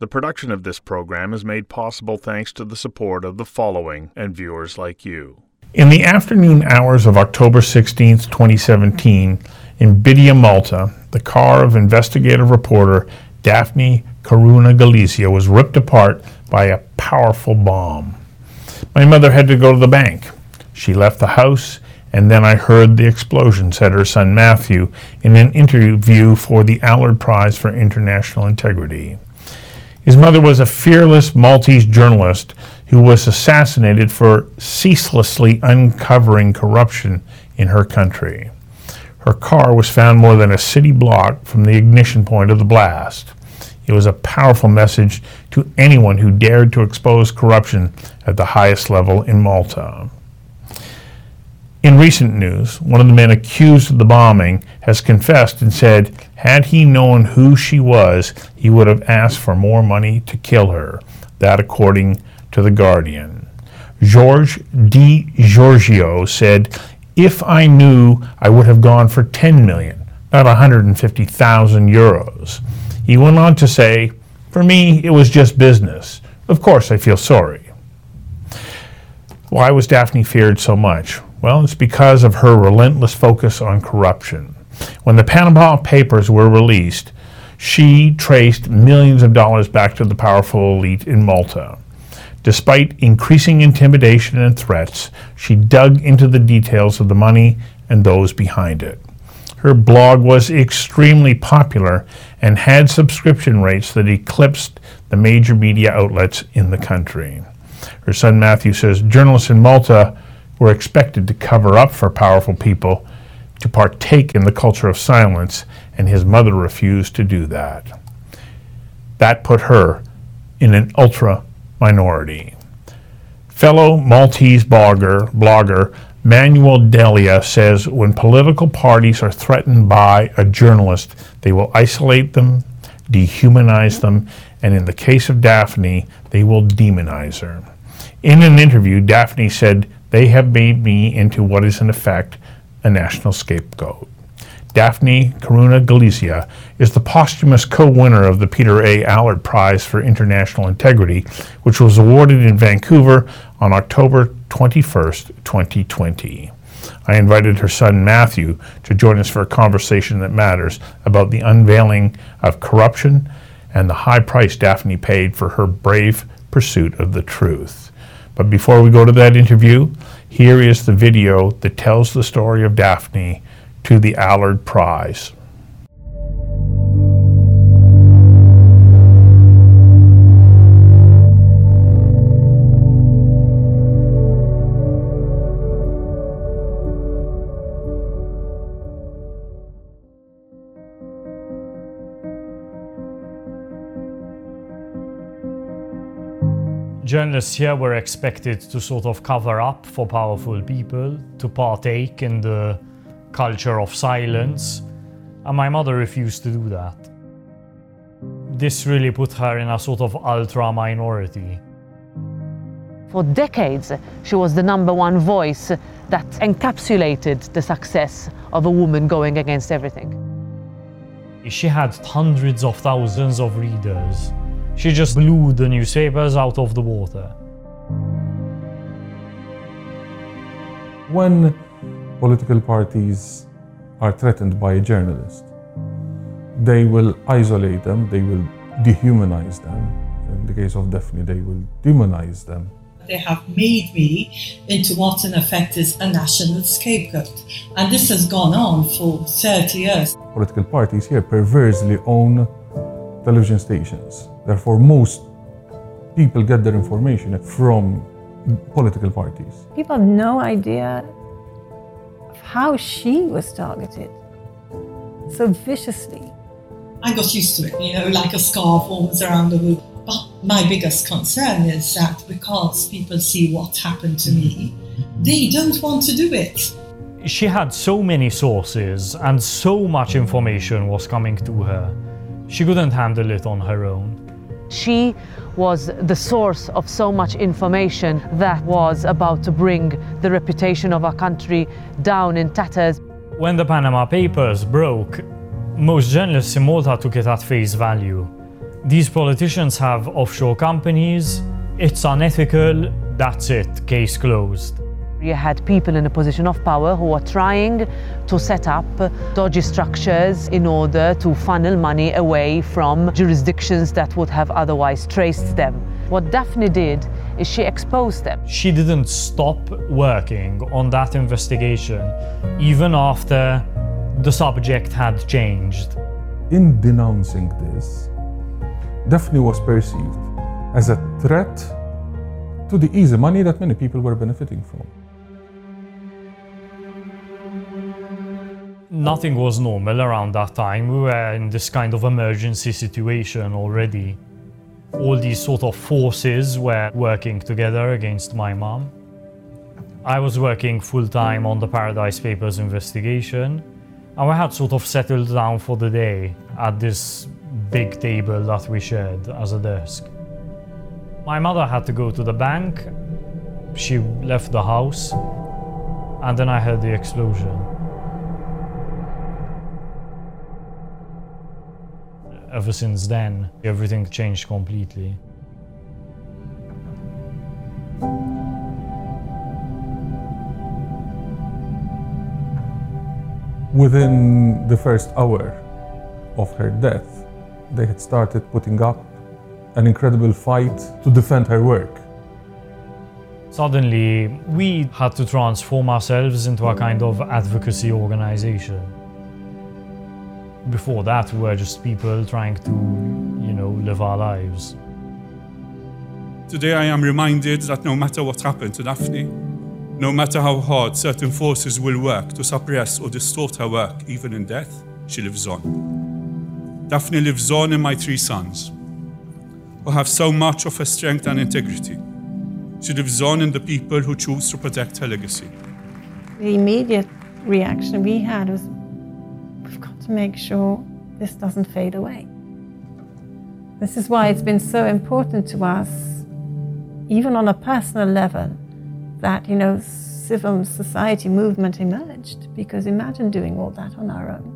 The production of this program is made possible thanks to the support of the following and viewers like you. In the afternoon hours of October 16, 2017, in Bidnija, Malta, the car of investigative reporter Daphne Caruana Galizia was ripped apart by a powerful bomb. My mother had to go to the bank. She left the house, and then I heard the explosion, said her son Matthew in an interview for the Allard Prize for International Integrity. His mother was a fearless Maltese journalist who was assassinated for ceaselessly uncovering corruption in her country. Her car was found more than a city block from the ignition point of the blast. It was a powerful message to anyone who dared to expose corruption at the highest level in Malta. In recent news, one of the men accused of the bombing has confessed and said, had he known who she was, he would have asked for more money to kill her. That, according to The Guardian. George Degiorgio said, If I knew, I would have gone for 10 million, not 150,000 euros. He went on to say, For me, it was just business. Of course, I feel sorry. Why was Daphne feared so much? Well, it's because of her relentless focus on corruption. When the Panama Papers were released, she traced millions of dollars back to the powerful elite in Malta. Despite increasing intimidation and threats, she dug into the details of the money and those behind it. Her blog was extremely popular and had subscription rates that eclipsed the major media outlets in the country. Her son Matthew says journalists in Malta were expected to cover up for powerful people, to partake in the culture of silence, and his mother refused to do that. That put her in an ultra minority. Fellow Maltese blogger, blogger Manuel Delia says when political parties are threatened by a journalist, they will isolate them, dehumanize them, and in the case of Daphne, they will demonize her. In an interview, Daphne said they have made me into what is, in effect, a national scapegoat. Daphne Caruana Galizia is the posthumous co-winner of the Peter A. Allard Prize for International Integrity, which was awarded in Vancouver on October 21, 2020. I invited her son Matthew to join us for a conversation that matters about the unveiling of corruption and the high price Daphne paid for her brave pursuit of the truth. But before we go to that interview, here is the video that tells the story of Daphne to the Allard Prize. Journalists here were expected to sort of cover up for powerful people, to partake in the culture of silence, and my mother refused to do that. This really put her in a sort of ultra minority. For decades, she was the number one voice that encapsulated the success of a woman going against everything. She had hundreds of thousands of readers. She just blew the newspapers out of the water. When political parties are threatened by a journalist, they will isolate them, they will dehumanize them. In the case of Daphne, they will demonize them. They have made me into what in effect is a national scapegoat. And this has gone on for 30 years. Political parties here perversely own television stations. Therefore, most people get their information from political parties. People have no idea of how she was targeted so viciously. I got used to it, you know, like a scarf almost around the room. But my biggest concern is that because people see what happened to me, they don't want to do it. She had so many sources and so much information was coming to her. She couldn't handle it on her own. She was the source of so much information that was about to bring the reputation of our country down in tatters. When the Panama Papers broke, Most journalists in Malta took it at face value. These politicians have offshore companies, it's unethical, that's it, case closed. You had people in a position of power who were trying to set up dodgy structures in order to funnel money away from jurisdictions that would have otherwise traced them. What Daphne did is she exposed them. She didn't stop working on that investigation even after the subject had changed. In denouncing this, Daphne was perceived as a threat to the easy money that many people were benefiting from. Nothing was normal around that time. We were in this kind of emergency situation already. All these sort of forces were working together against my mom. I was working full time on the Paradise Papers investigation, and we had sort of settled down for the day at this big table that we shared as a desk. My mother had to go to the bank, she left the house, and then I heard the explosion. Ever since then, everything changed completely. Within the first hour of her death, they had started putting up an incredible fight to defend her work. Suddenly, we had to transform ourselves into a kind of advocacy organization. Before that, we were just people trying to, you know, live our lives. Today I am reminded that no matter what happened to Daphne, no matter how hard certain forces will work to suppress or distort her work, even in death, she lives on. Daphne lives on in my three sons, who have so much of her strength and integrity. She lives on in the people who choose to protect her legacy. The immediate reaction we had was we've got to make sure this doesn't fade away. This is why it's been so important to us, even on a personal level, that you know civil society movement emerged. Because imagine doing all that on our own.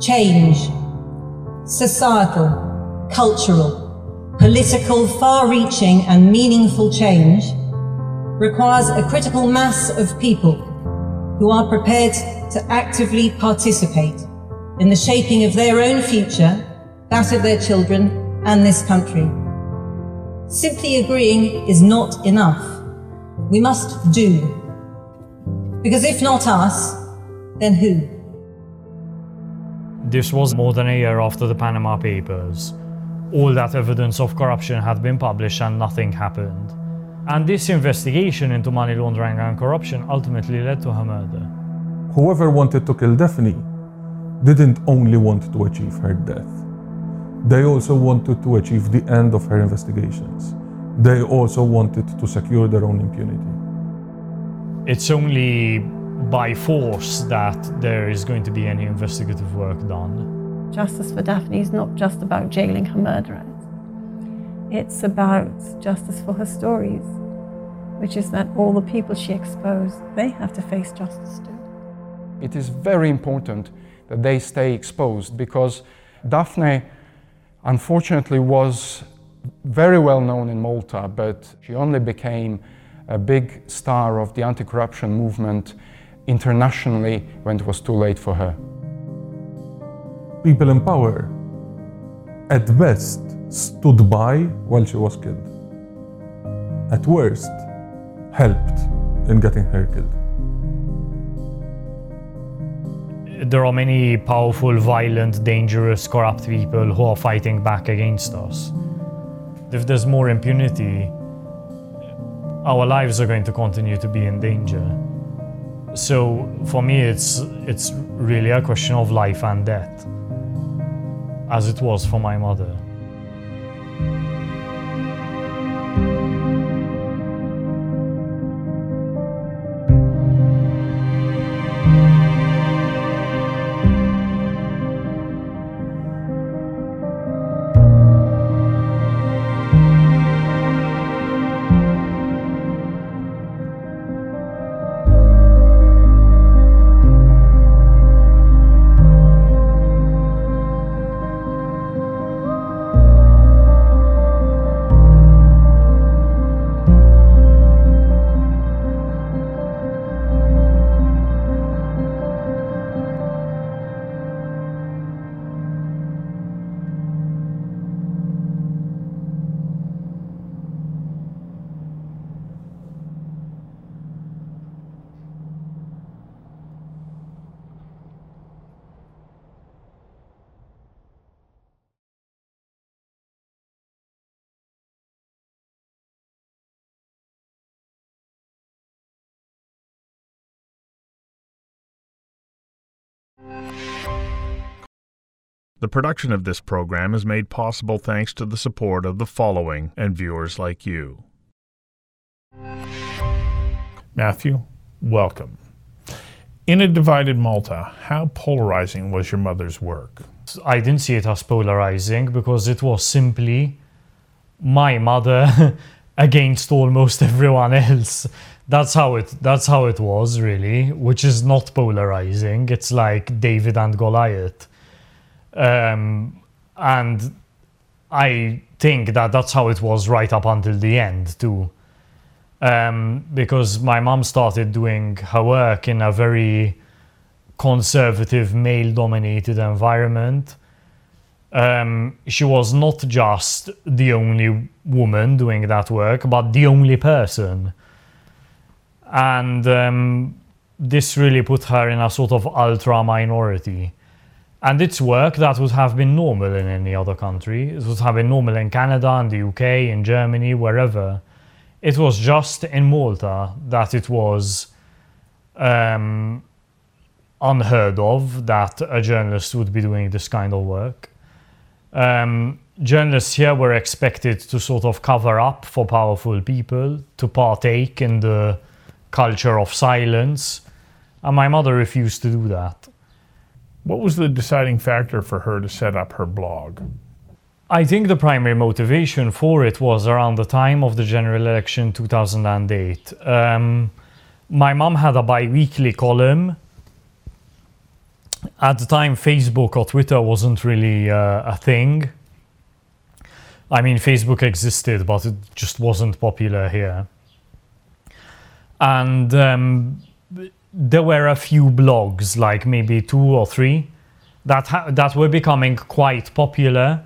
Change. Societal, cultural, political, far reaching, and meaningful change requires a critical mass of people who are prepared to actively participate in the shaping of their own future, that of their children, and this country. Simply agreeing is not enough. We must do. Because if not us, then who? This was more than a year after the Panama Papers. All that evidence of corruption had been published and nothing happened. And this investigation into money laundering and corruption ultimately led to her murder. Whoever wanted to kill Daphne didn't only want to achieve her death, they also wanted to achieve the end of her investigations. They also wanted to secure their own impunity. It's only by force that there is going to be any investigative work done. Justice for Daphne is not just about jailing her murderers. It's about justice for her stories, which is that all the people she exposed, they have to face justice too. It is very important that they stay exposed because Daphne, unfortunately, was very well known in Malta, but she only became a big star of the anti corruption movement internationally when it was too late for her. People in power, at best, stood by while she was killed. At worst, helped in getting her killed. There are many powerful, violent, dangerous, corrupt people who are fighting back against us. If there's more impunity, our lives are going to continue to be in danger. So for me, it's it's really a question of life and death, as it was for my mother. The production of this program is made possible thanks to the support of the following and viewers like you. Matthew, welcome. In a divided Malta, how polarizing was your mother's work? I didn't see it as polarizing because it was simply my mother against almost everyone else. That's how it that's how it was really, which is not polarizing. It's like David and Goliath. Um, and I think that that's how it was right up until the end too. Um, because my mom started doing her work in a very conservative, male dominated environment. Um, she was not just the only woman doing that work, but the only person. And um, this really put her in a sort of ultra minority. And it's work that would have been normal in any other country. It would have been normal in Canada, in the UK, in Germany, wherever. It was just in Malta that it was um, unheard of that a journalist would be doing this kind of work. Um, journalists here were expected to sort of cover up for powerful people, to partake in the culture of silence, and my mother refused to do that. What was the deciding factor for her to set up her blog? I think the primary motivation for it was around the time of the general election 2008. Um, my mom had a bi weekly column. At the time, Facebook or Twitter wasn't really uh, a thing. I mean, Facebook existed, but it just wasn't popular here. And um, there were a few blogs, like maybe two or three, that ha- that were becoming quite popular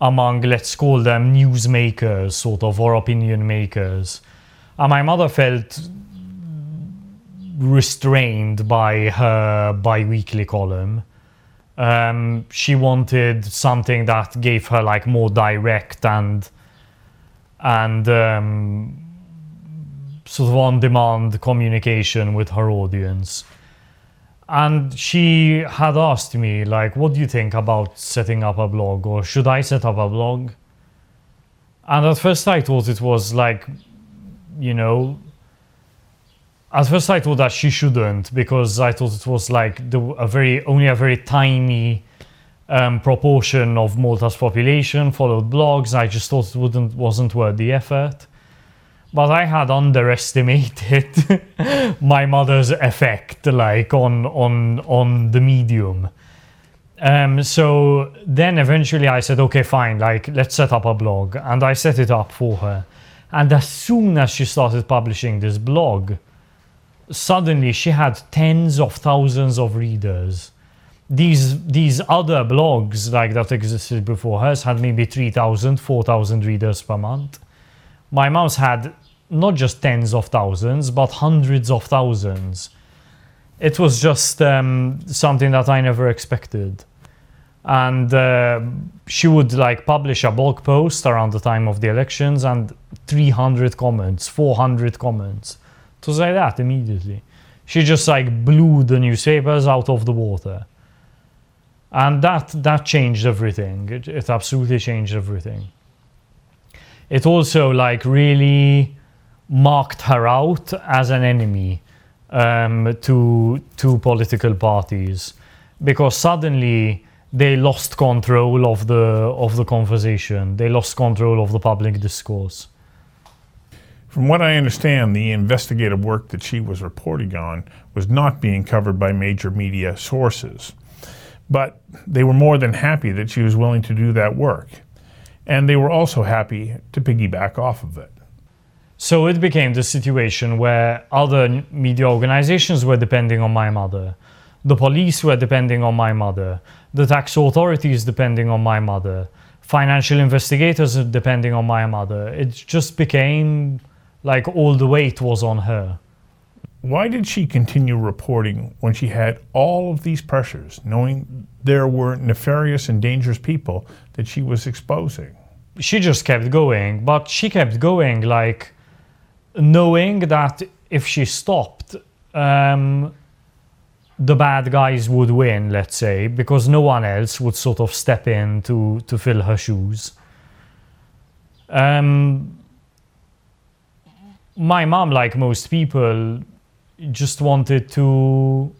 among, let's call them newsmakers, sort of, or opinion makers. And my mother felt restrained by her bi-weekly column. Um, she wanted something that gave her like more direct and and um, sort of on-demand communication with her audience. And she had asked me, like, what do you think about setting up a blog, or should I set up a blog? And at first I thought it was like, you know, at first I thought that she shouldn't because I thought it was like the, a very only a very tiny um, proportion of Malta's population followed blogs. I just thought it wouldn't wasn't worth the effort. But I had underestimated my mother's effect, like on on on the medium. Um, so then eventually I said, okay, fine, like let's set up a blog, and I set it up for her. And as soon as she started publishing this blog, suddenly she had tens of thousands of readers. These these other blogs like that existed before hers had maybe 3,000, 4,000 readers per month. My mom's had not just tens of thousands, but hundreds of thousands. It was just um, something that I never expected. And uh, she would like publish a blog post around the time of the elections and 300 comments, 400 comments. It was like that immediately. She just like blew the newspapers out of the water. And that, that changed everything. It, it absolutely changed everything. It also like really marked her out as an enemy um, to to political parties because suddenly they lost control of the of the conversation. They lost control of the public discourse. From what I understand, the investigative work that she was reporting on was not being covered by major media sources. But they were more than happy that she was willing to do that work. And they were also happy to piggyback off of it. So it became the situation where other media organizations were depending on my mother. The police were depending on my mother. The tax authorities depending on my mother. Financial investigators depending on my mother. It just became like all the weight was on her. Why did she continue reporting when she had all of these pressures, knowing there were nefarious and dangerous people that she was exposing? She just kept going, but she kept going like knowing that if she stopped, um, the bad guys would win, let's say, because no one else would sort of step in to, to fill her shoes. Um, my mom, like most people, just wanted to,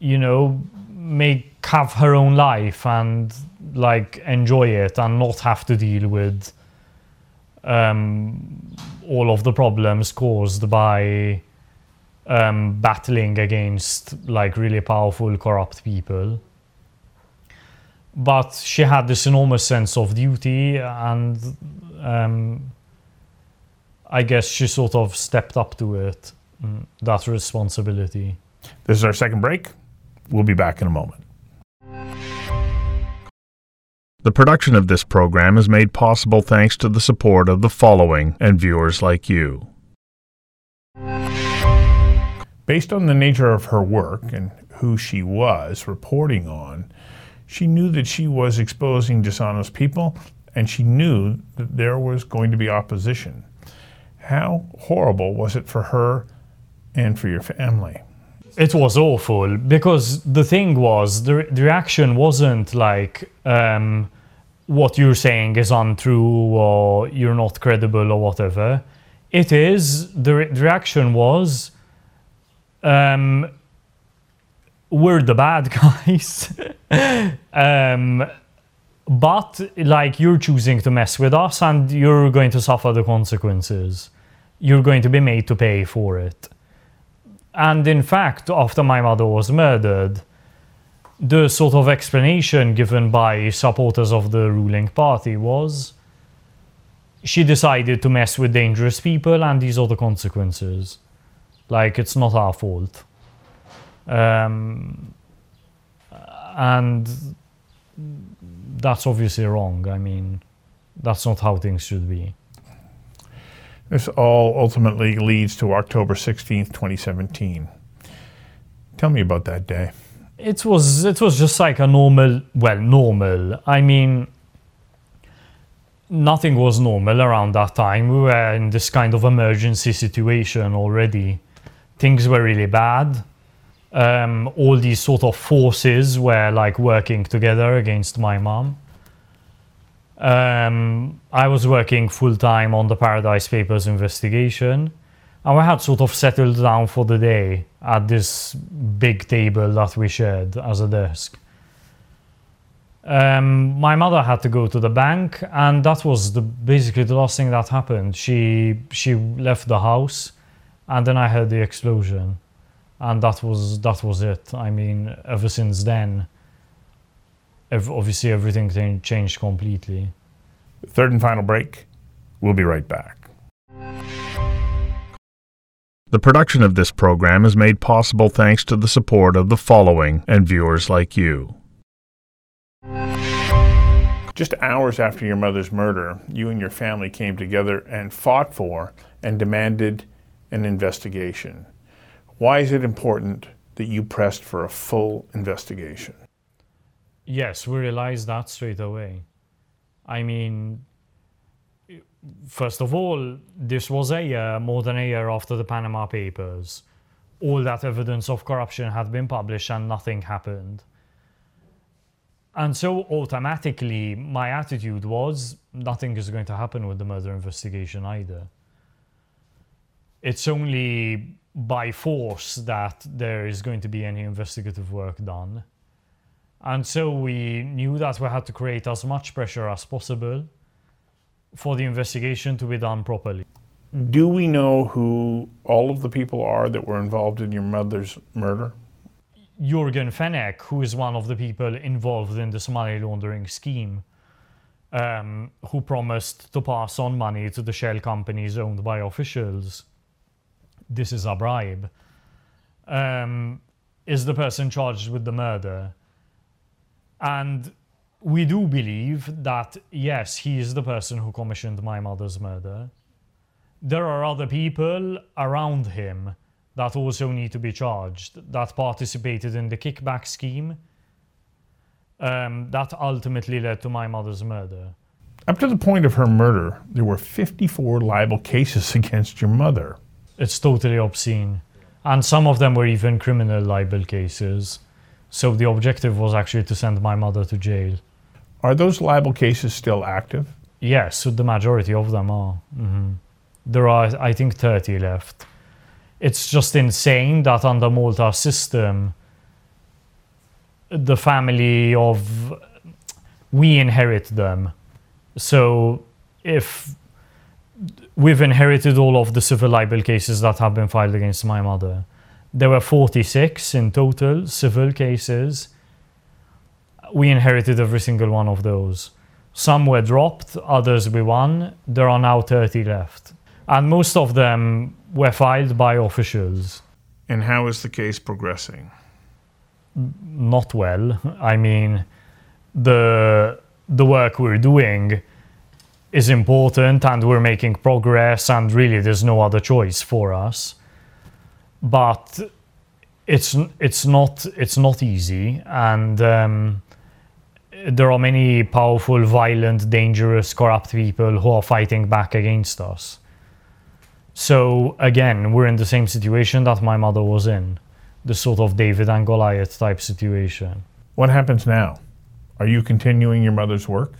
you know, make have her own life and like enjoy it and not have to deal with um, all of the problems caused by um, battling against like really powerful, corrupt people. But she had this enormous sense of duty, and um, I guess she sort of stepped up to it, mm, that responsibility. This is our second break. We'll be back in a moment. The production of this program is made possible thanks to the support of the following and viewers like you. Based on the nature of her work and who she was reporting on, she knew that she was exposing dishonest people and she knew that there was going to be opposition. How horrible was it for her and for your family? It was awful because the thing was the, the reaction wasn't like um, what you're saying is untrue or you're not credible or whatever. It is the, re- the reaction was um, we're the bad guys. um, but like you're choosing to mess with us and you're going to suffer the consequences. You're going to be made to pay for it. And in fact, after my mother was murdered, the sort of explanation given by supporters of the ruling party was she decided to mess with dangerous people and these are the consequences. Like, it's not our fault. Um, and that's obviously wrong. I mean, that's not how things should be. This all ultimately leads to October 16th, 2017. Tell me about that day. It was it was just like a normal, well, normal. I mean, nothing was normal around that time. We were in this kind of emergency situation already. Things were really bad. Um, all these sort of forces were like working together against my mom. Um, I was working full time on the Paradise Papers investigation, and we had sort of settled down for the day at this big table that we shared as a desk. Um, my mother had to go to the bank, and that was the basically the last thing that happened. She she left the house, and then I heard the explosion, and that was that was it. I mean, ever since then, obviously everything cha- changed completely. Third and final break. We'll be right back. The production of this program is made possible thanks to the support of the following and viewers like you. Just hours after your mother's murder, you and your family came together and fought for and demanded an investigation. Why is it important that you pressed for a full investigation? Yes, we realized that straight away. I mean, first of all, this was a year, more than a year after the Panama Papers. All that evidence of corruption had been published and nothing happened. And so automatically, my attitude was nothing is going to happen with the murder investigation either. It's only by force that there is going to be any investigative work done. And so we knew that we had to create as much pressure as possible for the investigation to be done properly. Do we know who all of the people are that were involved in your mother's murder? Yorgen Fenech, who is one of the people involved in the money laundering scheme, um, who promised to pass on money to the shell companies owned by officials. This is a bribe. Um, is the person charged with the murder? And we do believe that, yes, he is the person who commissioned my mother's murder. There are other people around him that also need to be charged that participated in the kickback scheme um, that ultimately led to my mother's murder. Up to the point of her murder, there were 54 libel cases against your mother. It's totally obscene. And some of them were even criminal libel cases. So the objective was actually to send my mother to jail. Are those libel cases still active? Yes, so the majority of them are. Mhm. There are, I think, 30 left. It's just insane that under Malta's system, the family of. We inherit them. So if we've inherited all of the civil libel cases that have been filed against my mother, there were 46 in total civil cases. We inherited every single one of those. Some were dropped, others we won. There are now 30 left. And most of them were filed by officials. And how is the case progressing? Not well. I mean, the, the work we're doing is important and we're making progress, and really there's no other choice for us. But it's, it's, not, it's not easy. And um, there are many powerful, violent, dangerous, corrupt people who are fighting back against us. So again, we're in the same situation that my mother was in, the sort of David and Goliath type situation. What happens now? Are you continuing your mother's work?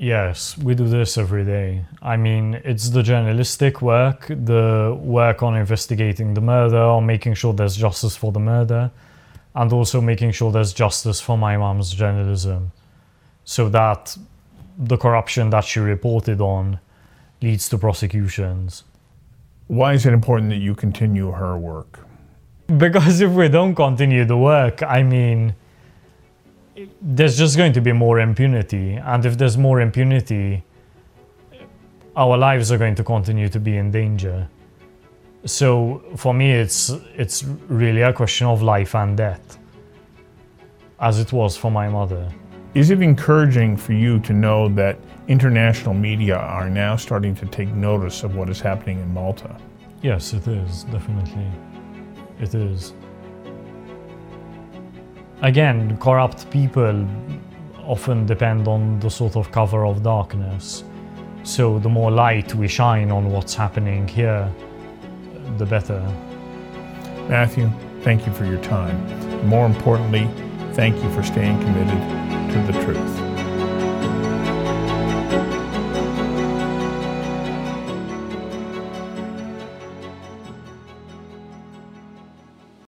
Yes, we do this every day. I mean, it's the journalistic work, the work on investigating the murder, on making sure there's justice for the murder, and also making sure there's justice for my mom's journalism. So that the corruption that she reported on leads to prosecutions. Why is it important that you continue her work? Because if we don't continue the work, I mean, there's just going to be more impunity. And if there's more impunity, our lives are going to continue to be in danger. So for me, it's, it's really a question of life and death, as it was for my mother. Is it encouraging for you to know that international media are now starting to take notice of what is happening in Malta? Yes, it is, definitely. It is. Again, corrupt people often depend on the sort of cover of darkness. So the more light we shine on what's happening here, the better. Matthew, thank you for your time. More importantly, thank you for staying committed to the truth.